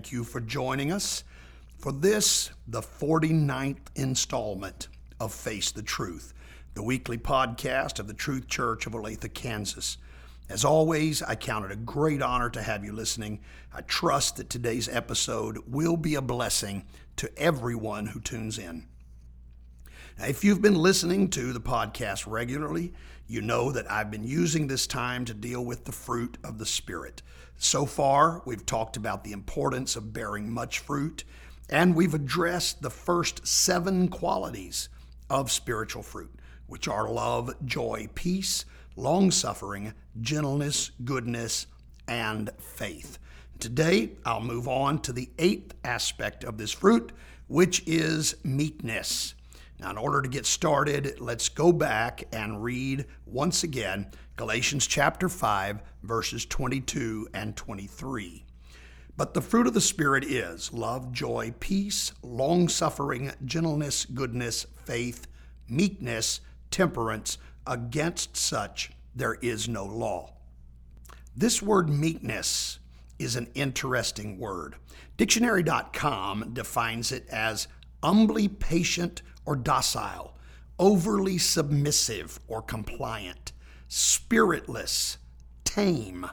Thank you for joining us for this, the 49th installment of Face the Truth, the weekly podcast of the Truth Church of Olathe, Kansas. As always, I count it a great honor to have you listening. I trust that today's episode will be a blessing to everyone who tunes in. If you've been listening to the podcast regularly, you know that I've been using this time to deal with the fruit of the Spirit. So far, we've talked about the importance of bearing much fruit, and we've addressed the first seven qualities of spiritual fruit, which are love, joy, peace, long suffering, gentleness, goodness, and faith. Today, I'll move on to the eighth aspect of this fruit, which is meekness. Now, in order to get started, let's go back and read once again Galatians chapter 5, verses 22 and 23. But the fruit of the Spirit is love, joy, peace, long suffering, gentleness, goodness, faith, meekness, temperance. Against such there is no law. This word meekness is an interesting word. Dictionary.com defines it as humbly patient or docile, overly submissive or compliant, spiritless, tame.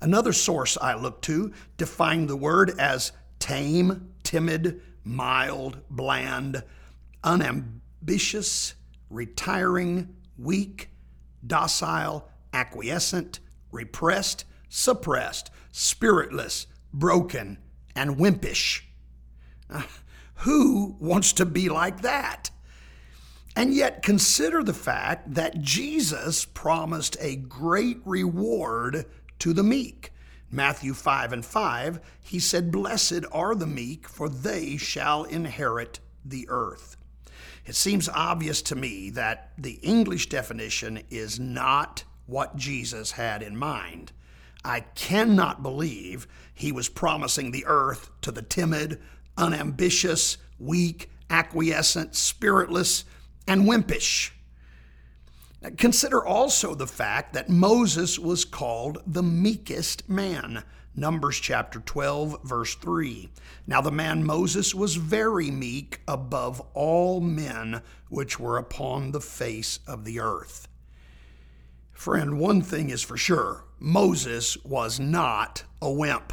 Another source I look to defined the word as tame, timid, mild, bland, unambitious, retiring, weak, docile, acquiescent, repressed, suppressed, spiritless, broken, and wimpish. Ah, Who wants to be like that? And yet, consider the fact that Jesus promised a great reward to the meek. Matthew 5 and 5, he said, Blessed are the meek, for they shall inherit the earth. It seems obvious to me that the English definition is not what Jesus had in mind. I cannot believe he was promising the earth to the timid, unambitious, weak, acquiescent, spiritless, and wimpish. Consider also the fact that Moses was called the meekest man. Numbers chapter 12, verse 3. Now the man Moses was very meek above all men which were upon the face of the earth. Friend, one thing is for sure Moses was not a wimp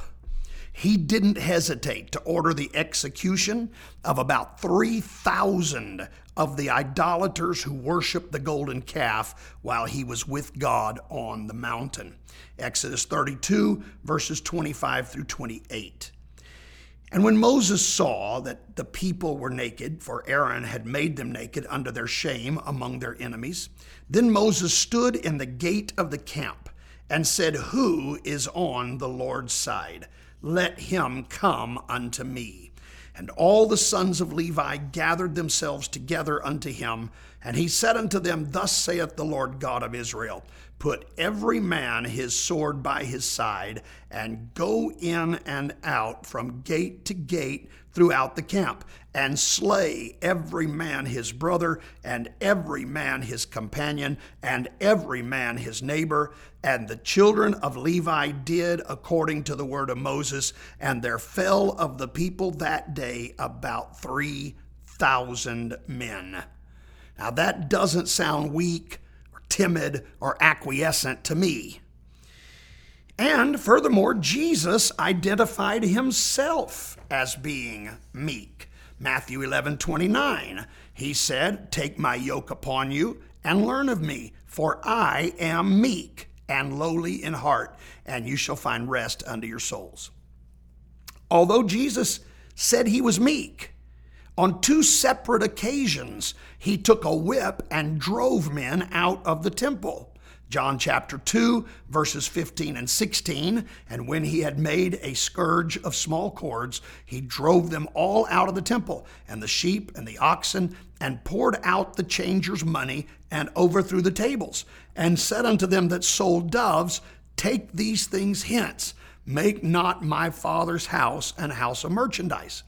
he didn't hesitate to order the execution of about 3,000 of the idolaters who worshiped the golden calf while he was with God on the mountain. Exodus 32, verses 25 through 28. And when Moses saw that the people were naked, for Aaron had made them naked under their shame among their enemies, then Moses stood in the gate of the camp and said, Who is on the Lord's side? Let him come unto me. And all the sons of Levi gathered themselves together unto him, and he said unto them, Thus saith the Lord God of Israel Put every man his sword by his side, and go in and out from gate to gate throughout the camp, and slay every man his brother, and every man his companion, and every man his neighbor. And the children of Levi did according to the word of Moses, and there fell of the people that day about 3,000 men. Now that doesn't sound weak timid or acquiescent to me. And furthermore, Jesus identified himself as being meek. Matthew 11 29, he said, Take my yoke upon you and learn of me, for I am meek and lowly in heart, and you shall find rest unto your souls. Although Jesus said he was meek, on two separate occasions, he took a whip and drove men out of the temple. John chapter 2, verses 15 and 16. And when he had made a scourge of small cords, he drove them all out of the temple, and the sheep and the oxen, and poured out the changers' money, and overthrew the tables, and said unto them that sold doves, Take these things hence, make not my father's house an house of merchandise.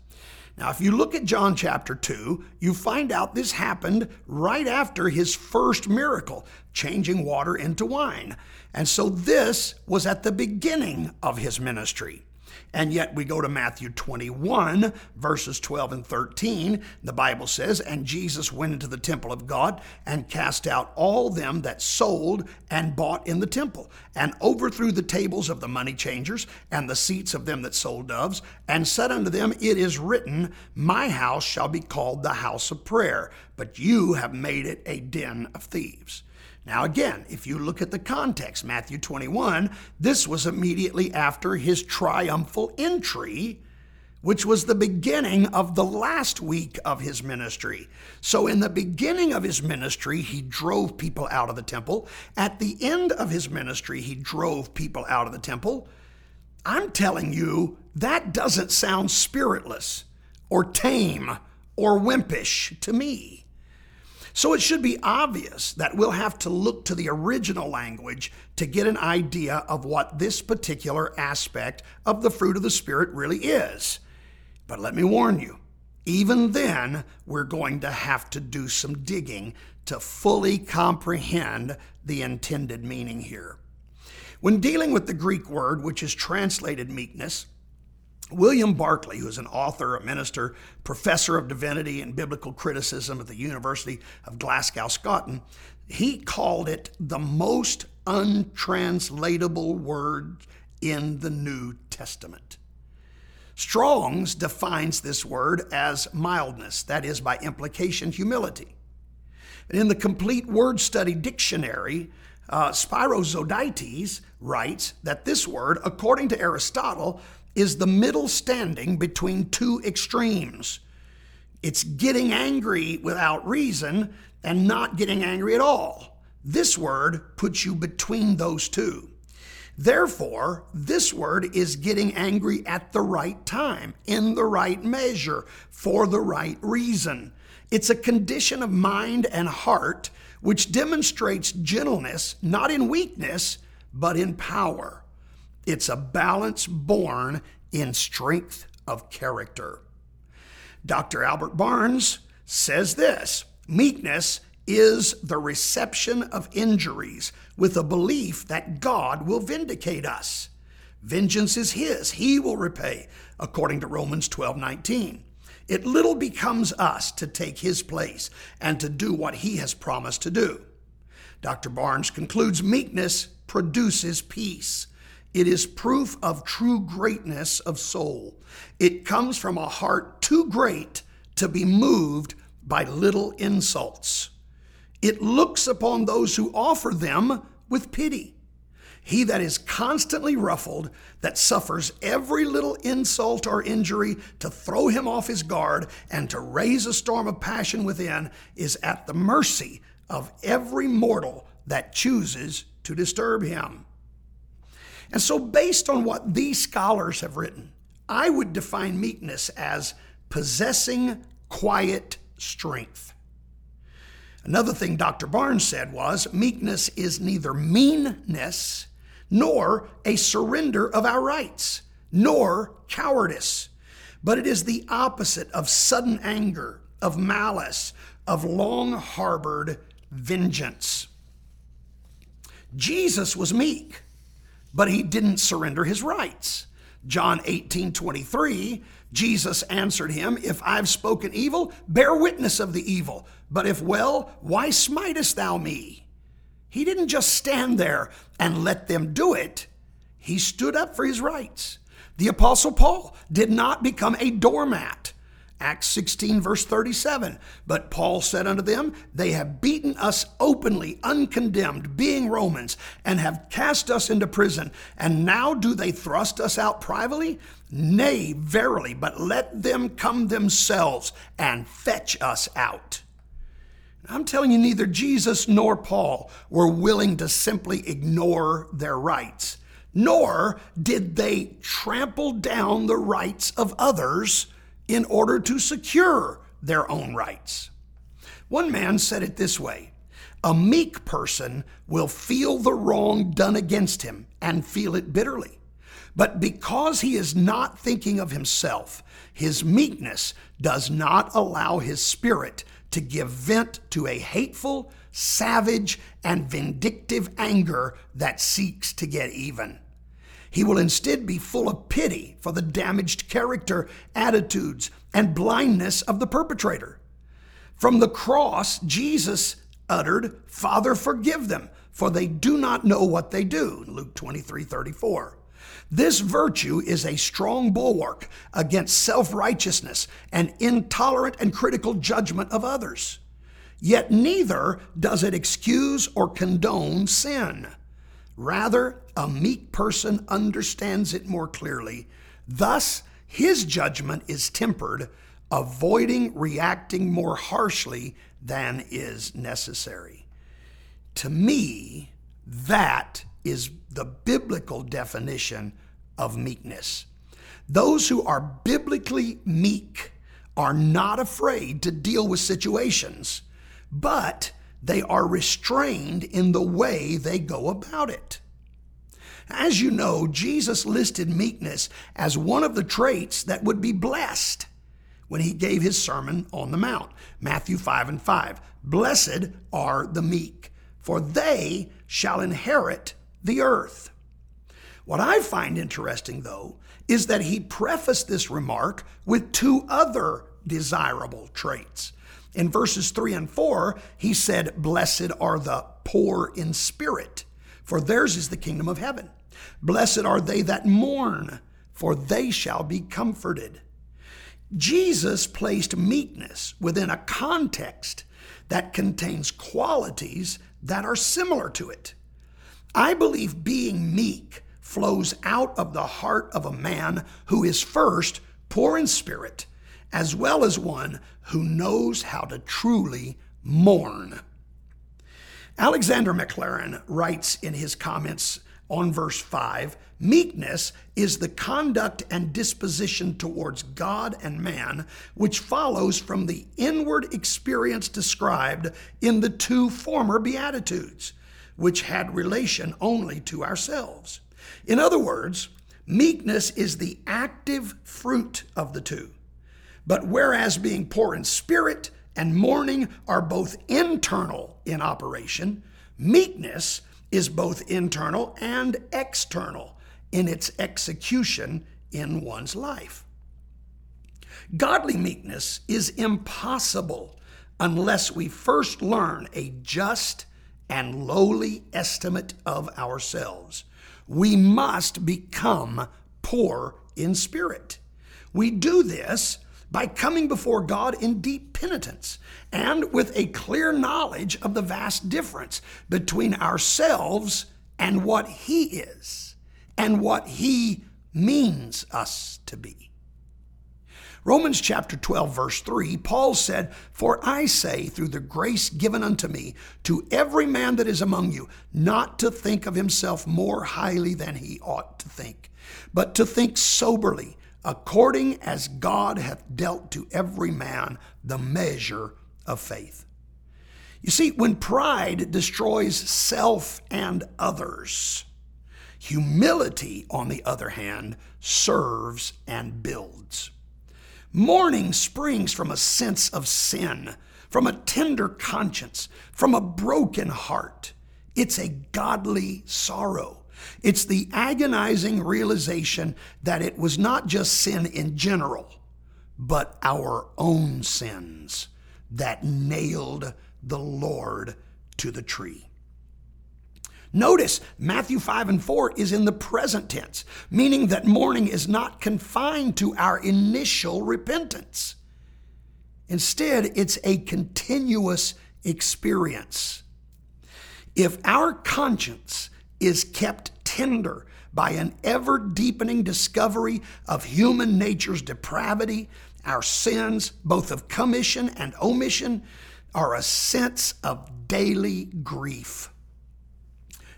Now, if you look at John chapter 2, you find out this happened right after his first miracle, changing water into wine. And so this was at the beginning of his ministry. And yet we go to Matthew 21, verses 12 and 13. The Bible says, And Jesus went into the temple of God and cast out all them that sold and bought in the temple, and overthrew the tables of the money changers and the seats of them that sold doves, and said unto them, It is written, My house shall be called the house of prayer, but you have made it a den of thieves. Now, again, if you look at the context, Matthew 21, this was immediately after his triumphal entry, which was the beginning of the last week of his ministry. So, in the beginning of his ministry, he drove people out of the temple. At the end of his ministry, he drove people out of the temple. I'm telling you, that doesn't sound spiritless or tame or wimpish to me. So it should be obvious that we'll have to look to the original language to get an idea of what this particular aspect of the fruit of the Spirit really is. But let me warn you, even then, we're going to have to do some digging to fully comprehend the intended meaning here. When dealing with the Greek word, which is translated meekness, William Barclay, who is an author, a minister, professor of divinity and biblical criticism at the University of Glasgow, Scotland, he called it the most untranslatable word in the New Testament. Strong's defines this word as mildness, that is, by implication, humility. in the Complete Word Study Dictionary, uh, Spiros Zodhiates writes that this word, according to Aristotle, is the middle standing between two extremes. It's getting angry without reason and not getting angry at all. This word puts you between those two. Therefore, this word is getting angry at the right time, in the right measure, for the right reason. It's a condition of mind and heart which demonstrates gentleness, not in weakness, but in power. It's a balance born in strength of character. Dr. Albert Barnes says this meekness is the reception of injuries with a belief that God will vindicate us. Vengeance is his, he will repay, according to Romans 12 19. It little becomes us to take his place and to do what he has promised to do. Dr. Barnes concludes meekness produces peace. It is proof of true greatness of soul. It comes from a heart too great to be moved by little insults. It looks upon those who offer them with pity. He that is constantly ruffled, that suffers every little insult or injury to throw him off his guard and to raise a storm of passion within, is at the mercy of every mortal that chooses to disturb him. And so, based on what these scholars have written, I would define meekness as possessing quiet strength. Another thing Dr. Barnes said was meekness is neither meanness nor a surrender of our rights, nor cowardice, but it is the opposite of sudden anger, of malice, of long harbored vengeance. Jesus was meek, but he didn't surrender his rights. John 18 23, Jesus answered him, If I've spoken evil, bear witness of the evil. But if well, why smitest thou me? He didn't just stand there and let them do it, he stood up for his rights. The Apostle Paul did not become a doormat. Acts 16, verse 37. But Paul said unto them, They have beaten us openly, uncondemned, being Romans, and have cast us into prison. And now do they thrust us out privately? Nay, verily, but let them come themselves and fetch us out. I'm telling you, neither Jesus nor Paul were willing to simply ignore their rights, nor did they trample down the rights of others in order to secure their own rights. One man said it this way A meek person will feel the wrong done against him and feel it bitterly. But because he is not thinking of himself, his meekness does not allow his spirit to give vent to a hateful, savage, and vindictive anger that seeks to get even. He will instead be full of pity for the damaged character, attitudes, and blindness of the perpetrator. From the cross, Jesus uttered, Father, forgive them, for they do not know what they do. Luke 23 34. This virtue is a strong bulwark against self righteousness and intolerant and critical judgment of others. Yet neither does it excuse or condone sin. Rather, a meek person understands it more clearly. Thus, his judgment is tempered, avoiding reacting more harshly than is necessary. To me, that is the biblical definition of meekness. Those who are biblically meek are not afraid to deal with situations, but they are restrained in the way they go about it. As you know, Jesus listed meekness as one of the traits that would be blessed when he gave his Sermon on the Mount. Matthew 5 and 5. Blessed are the meek, for they shall inherit the earth. What I find interesting, though, is that he prefaced this remark with two other desirable traits. In verses 3 and 4, he said, Blessed are the poor in spirit, for theirs is the kingdom of heaven. Blessed are they that mourn, for they shall be comforted. Jesus placed meekness within a context that contains qualities that are similar to it. I believe being meek flows out of the heart of a man who is first poor in spirit, as well as one who knows how to truly mourn. Alexander Maclaren writes in his comments on verse 5 meekness is the conduct and disposition towards God and man which follows from the inward experience described in the two former Beatitudes, which had relation only to ourselves. In other words, meekness is the active fruit of the two. But whereas being poor in spirit and mourning are both internal in operation, meekness is both internal and external in its execution in one's life. Godly meekness is impossible unless we first learn a just and lowly estimate of ourselves. We must become poor in spirit. We do this by coming before God in deep penitence and with a clear knowledge of the vast difference between ourselves and what He is and what He means us to be. Romans chapter 12, verse 3, Paul said, For I say, through the grace given unto me, to every man that is among you, not to think of himself more highly than he ought to think, but to think soberly according as God hath dealt to every man the measure of faith. You see, when pride destroys self and others, humility, on the other hand, serves and builds. Mourning springs from a sense of sin, from a tender conscience, from a broken heart. It's a godly sorrow. It's the agonizing realization that it was not just sin in general, but our own sins that nailed the Lord to the tree. Notice Matthew 5 and 4 is in the present tense, meaning that mourning is not confined to our initial repentance. Instead, it's a continuous experience. If our conscience is kept tender by an ever deepening discovery of human nature's depravity, our sins, both of commission and omission, are a sense of daily grief.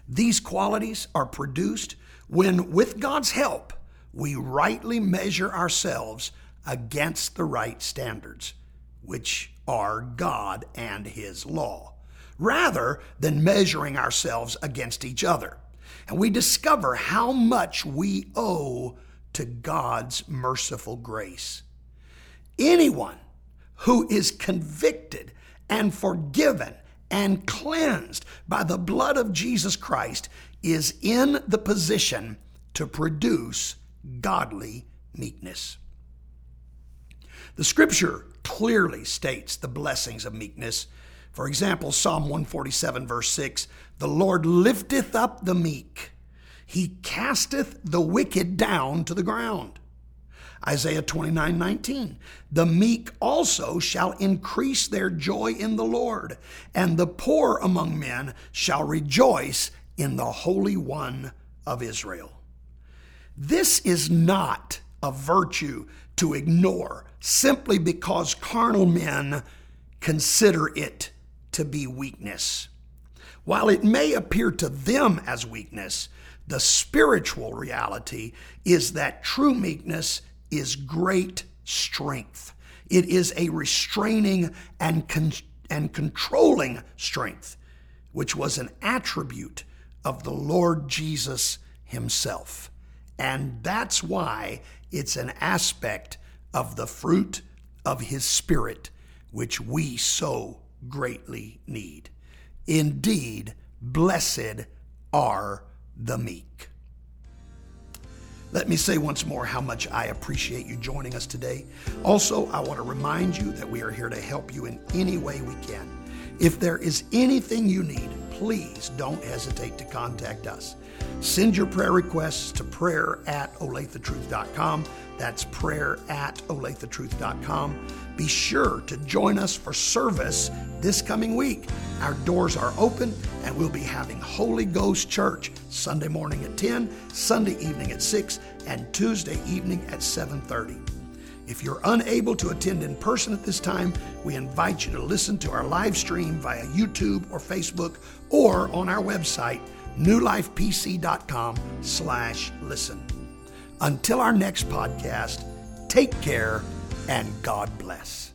These qualities are produced when, with God's help, we rightly measure ourselves against the right standards, which are God and His law rather than measuring ourselves against each other. And we discover how much we owe to God's merciful grace. Anyone who is convicted and forgiven and cleansed by the blood of Jesus Christ is in the position to produce godly meekness. The scripture clearly states the blessings of meekness. For example, Psalm 147, verse 6 The Lord lifteth up the meek, he casteth the wicked down to the ground. Isaiah 29 19. The meek also shall increase their joy in the Lord, and the poor among men shall rejoice in the Holy One of Israel. This is not a virtue to ignore simply because carnal men consider it to be weakness. While it may appear to them as weakness, the spiritual reality is that true meekness is great strength. It is a restraining and, con- and controlling strength, which was an attribute of the Lord Jesus Himself. And that's why it's an aspect of the fruit of His Spirit, which we so greatly need. Indeed, blessed are the meek. Let me say once more how much I appreciate you joining us today. Also, I want to remind you that we are here to help you in any way we can. If there is anything you need, please don't hesitate to contact us. Send your prayer requests to prayer at olathetruth.com. That's prayer at olathetruth.com. Be sure to join us for service this coming week. Our doors are open and we'll be having Holy Ghost Church Sunday morning at 10, Sunday evening at 6, and Tuesday evening at 7:30. If you're unable to attend in person at this time, we invite you to listen to our live stream via YouTube or Facebook or on our website newlifepc.com slash listen. Until our next podcast, take care and God bless.